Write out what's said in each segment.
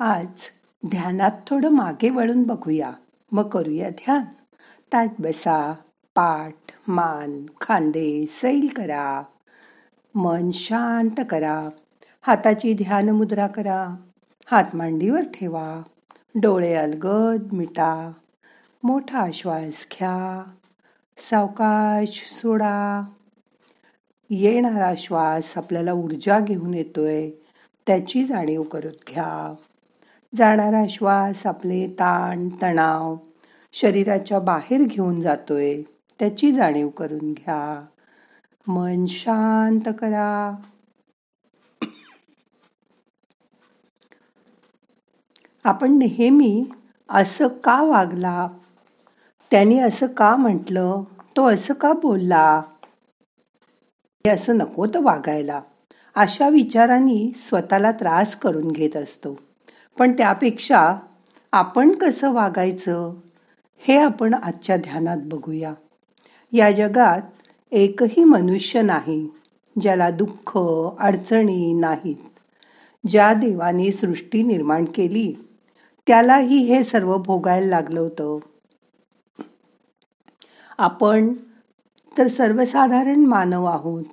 आज ध्यानात थोडं मागे वळून बघूया. मग करूया ध्यान. ताट बसा पाठ मान खांदे सैल करा. मन शांत करा. हाताची ध्यान मुद्रा करा. हात मांडीवर ठेवा. डोळे अलगद मिटा. मोठा श्वास घ्या. सावकाश सोडा. येणारा श्वास आपल्याला ऊर्जा घेऊन येतोय. त्याची जाणीव करत घ्या. जाणारा श्वास आपले ताण तणाव शरीराच्या बाहेर घेऊन जातोय. त्याची जाणीव करून घ्या. मन शांत करा. आपण नेहमी असं का वागला? त्याने असं का म्हटलं? तो असं का बोलला? असं नको तर वागायला. अशा विचारांनी स्वतःला त्रास करून घेत असतो. पण त्यापेक्षा आपण कसं वागायचं हे आपण आजच्या ध्यानात बघूया. या जगात एकही मनुष्य नाही ज्याला दुःख अडचणी नाहीत. ज्या देवाने सृष्टी निर्माण केली त्यालाही हे सर्व भोगायला लागलं होतं. आपण तर सर्वसाधारण मानव आहोत.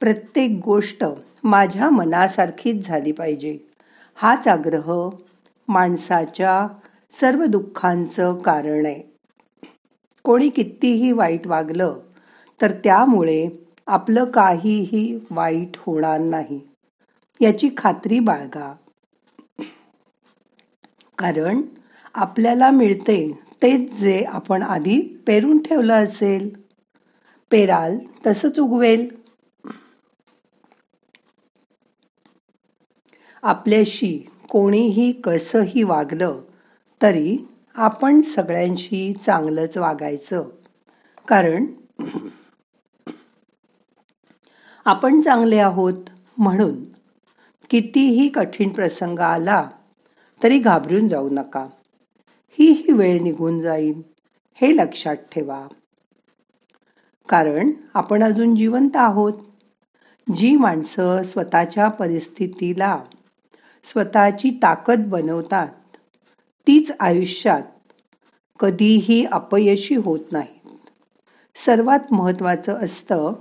प्रत्येक गोष्ट माझ्या मनासारखीच झाली पाहिजे. हाच आग्रह माणसाच्या सर्व दुःखांचं कारण आहे. कोणी कितीही वाईट वागलं तर त्यामुळे आपलं काहीही वाईट होणार नाही याची खात्री बाळगा. कारण आपल्याला मिळते तेच जे आपण आधी पेरून ठेवलं असेल. पेराल तसंच उगवेल. आपल्याशी कोणीही कसंही वागलं तरी आपण सगळ्यांशी चांगलंच वागायचं. कारण आपण चांगले आहोत म्हणून कितीही कठीण प्रसंग आला तरी घाबरून जाऊ नका. ही ही वेळ निघून जाईल हे लक्षात ठेवा. कारण आपण अजून जिवंत आहोत. जी माणसं स्वतःच्या परिस्थितीला स्वतःची ताकद बनवतात. तीच आयुष्यात कधीही अपयशी होत नाहीत. सर्वात महत्वाचं असतं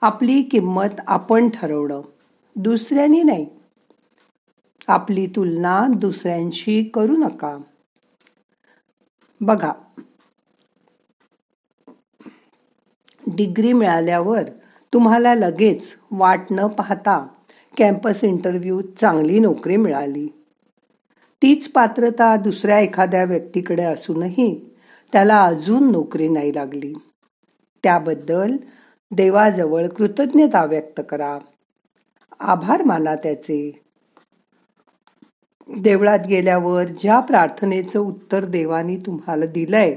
आपली किंमत आपण ठरवणं. दुसऱ्याने नाही. आपली तुलना दुसऱ्यांशी करू नका. बघा. डिग्री मिळाल्यावर तुम्हाला लगेच वाट न पाहता कॅम्पस इंटरव्ह्यू चांगली नोकरी मिळाली. तीच पात्रता दुसऱ्या एखाद्या व्यक्तीकडे असूनही त्याला अजून नोकरी नाही लागली. त्याबद्दल देवाजवळ कृतज्ञता व्यक्त करा. आभार माना त्याचे. देवळात गेल्यावर ज्या प्रार्थनेचं उत्तर देवानी तुम्हाला दिलंय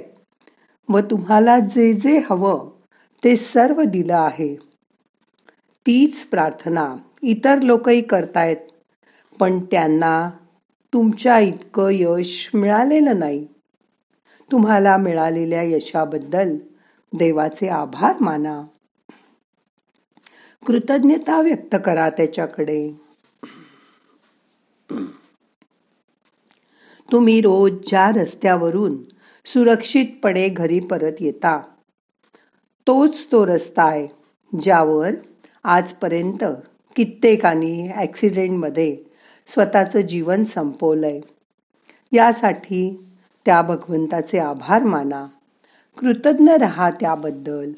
व तुम्हाला जे जे हवं ते सर्व दिलं आहे तीच प्रार्थना इतर लोकही करतायत. पण त्यांना तुमच्या इतकं यश मिळालेलं नाही. तुम्हाला मिळालेल्या यशाबद्दल देवाचे आभार माना. कृतज्ञता व्यक्त करा त्याच्याकडे. तुम्ही रोज ज्या रस्त्यावरून सुरक्षितपणे घरी परत येता तोच तो रस्ता आहे ज्यावर आजपर्यंत कित्येकानी ॲक्सिडेंटमध्ये स्वतःचं जीवन संपवलंय. यासाठी त्या भगवंताचे आभार माना. कृतज्ञ रहा त्याबद्दल.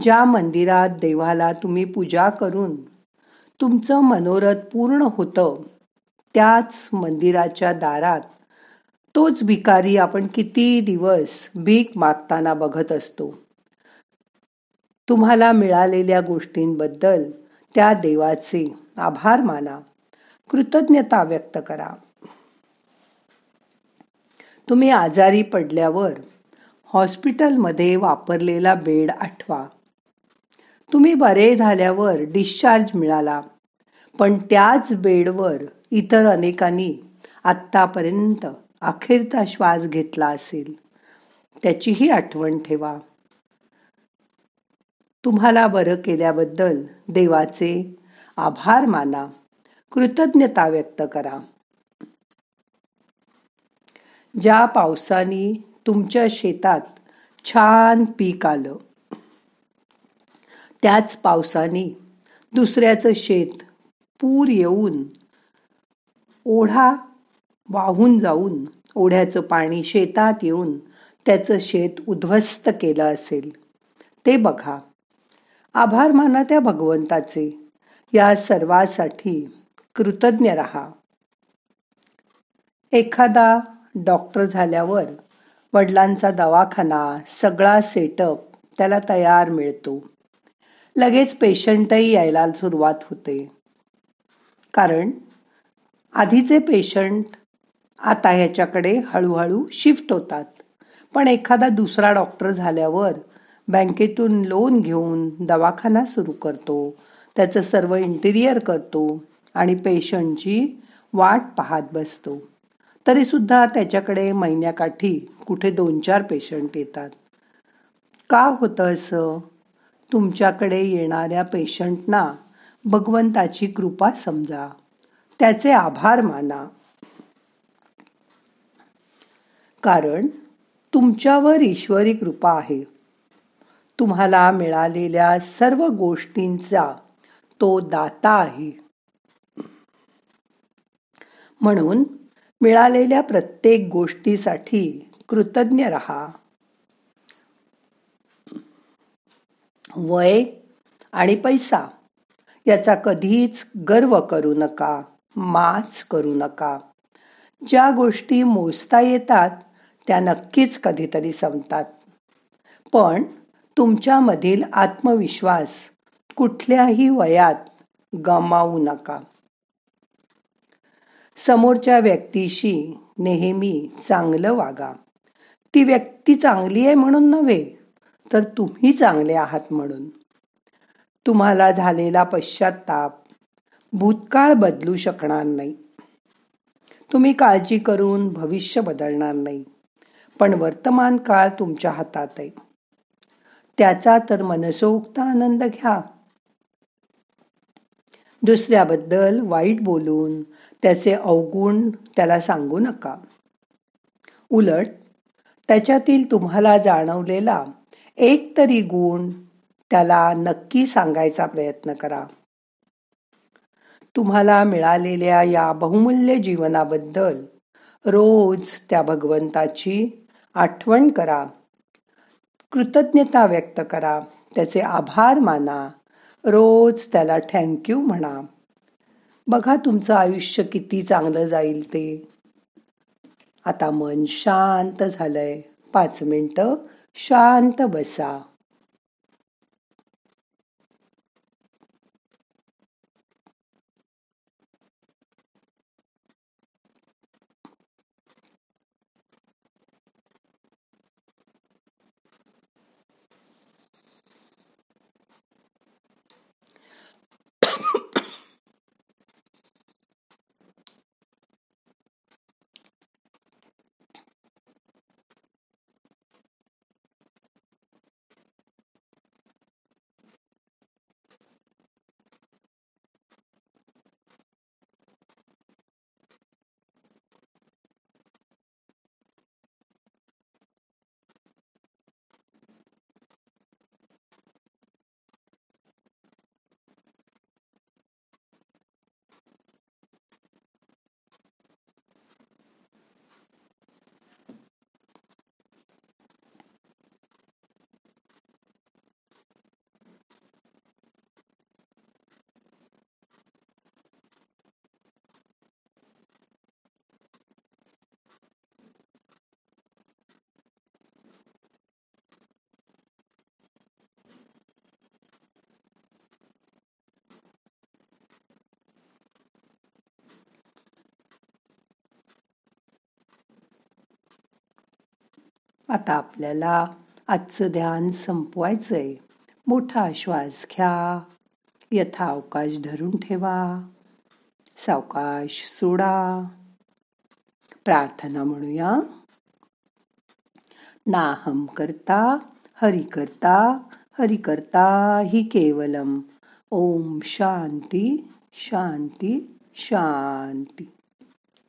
ज्या मंदिरात देवाला तुम्ही पूजा करून तुमचं मनोरथ पूर्ण होतं त्याच मंदिराच्या दारात तोच भिकारी आपण किती दिवस भीक मागताना बघत असतो. तुम्हाला मिळालेल्या गोष्टींबद्दल त्या देवाचे आभार माना. कृतज्ञता व्यक्त करा. तुम्ही आजारी पडल्यावर हॉस्पिटलमध्ये वापरलेला बेड आठवा. तुम्ही बरे झाल्यावर डिस्चार्ज मिळाला पण त्याच बेडवर इतर अनेकांनी आत्तापर्यंत अखेरचा श्वास घेतला असेल. त्याचीही आठवण ठेवा. तुम्हाला बरं केल्याबद्दल देवाचे आभार माना. कृतज्ञता व्यक्त करा. ज्या पावसाने तुमच्या शेतात छान पीक आलं त्याच पावसाने दुसऱ्याचं शेत पूर येऊन ओढा वाहून जाऊन ओढ्याचं पाणी शेतात येऊन त्याचं शेत उद्ध्वस्त केलं असेल ते बघा. आभार माना त्या भगवंताचे. या सर्वासाठी कृतज्ञ रहा. एखादा डॉक्टर झाल्यावर वडिलांचा दवाखाना सगळा सेटअप त्याला तयार मिळतो. लगेच पेशंटही यायला सुरुवात होते. कारण आधीचे पेशंट आता ह्याच्याकडे हळूहळू शिफ्ट होतात. पण एखादा दुसरा डॉक्टर झाल्यावर बँकेतून लोन घेऊन दवाखाना सुरू करतो. त्याचं सर्व इंटिरियर करतो आणि पेशंटची वाट पाहत बसतो. तरीसुद्धा त्याच्याकडे महिन्याकाठी कुठे दोन चार पेशंट येतात. का होतं असं? तुमच्याकडे येणाऱ्या पेशंटना भगवंताची कृपा समजा. त्याचे आभार माना. कारण तुमच्यावर ईश्वरी कृपा आहे. तुम्हाला मिळालेल्या सर्व गोष्टींचा तो दाता आहे. म्हणून मिळालेल्या प्रत्येक गोष्टीसाठी कृतज्ञ रहा. वय आणि पैसा याचा कधीच गर्व करू नका माच करू नका. ज्या गोष्टी मोजता येतात त्या नक्कीच कधीतरी संपतात. पण तुमच्यामधील आत्मविश्वास कुठल्याही वयात गमावू नका. समोरच्या व्यक्तीशी नेहमी चांगलं वागा. ती व्यक्ती चांगली आहे म्हणून नव्हे तर तुम्ही चांगले आहात म्हणून. तुम्हाला झालेला पश्चाताप भूतकाळ बदलू शकणार नाही. तुम्ही काळजी करून भविष्य बदलणार नाही. पण वर्तमान काळ तुमच्या हातात आहे. त्याचा तर मनसोक्त आनंद घ्या. दुसऱ्याबद्दल वाईट बोलून त्याचे अवगुण त्याला सांगू नका. उलट त्याच्यातील तुम्हाला जाणवलेला एक तरी गुण त्याला नक्की सांगायचा प्रयत्न करा. तुम्हाला मिळालेल्या या बहुमूल्य जीवनाबद्दल रोज त्या भगवंताची आठवण करा. कृतज्ञता व्यक्त करा. त्याचे आभार माना. रोज त्याला थँक्यू म्हणा. बघा तुमचं आयुष्य किती चांगलं जाईल ते. आता मन शांत झालंय. पाच मिनटं शांत बसा. आता आपल्याला आजचं ध्यान संपवायचंय. मोठा श्वास घ्या. यथा अवकाश धरून ठेवा. सावकाश सोडा. प्रार्थना म्हणूया. नाहम करता हरि करता हरि करता हि केवलम. ओम शांती शांती शांती.